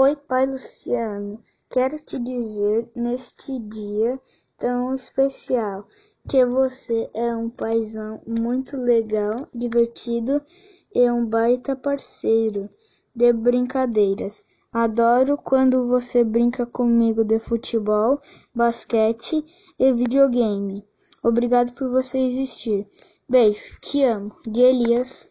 Oi, pai Luciano. Quero te dizer neste dia tão especial que você é um paizão muito legal, divertido e um baita parceiro de brincadeiras. Adoro quando você brinca comigo de futebol, basquete e videogame. Obrigado por você existir. Beijo, te amo. De Elias.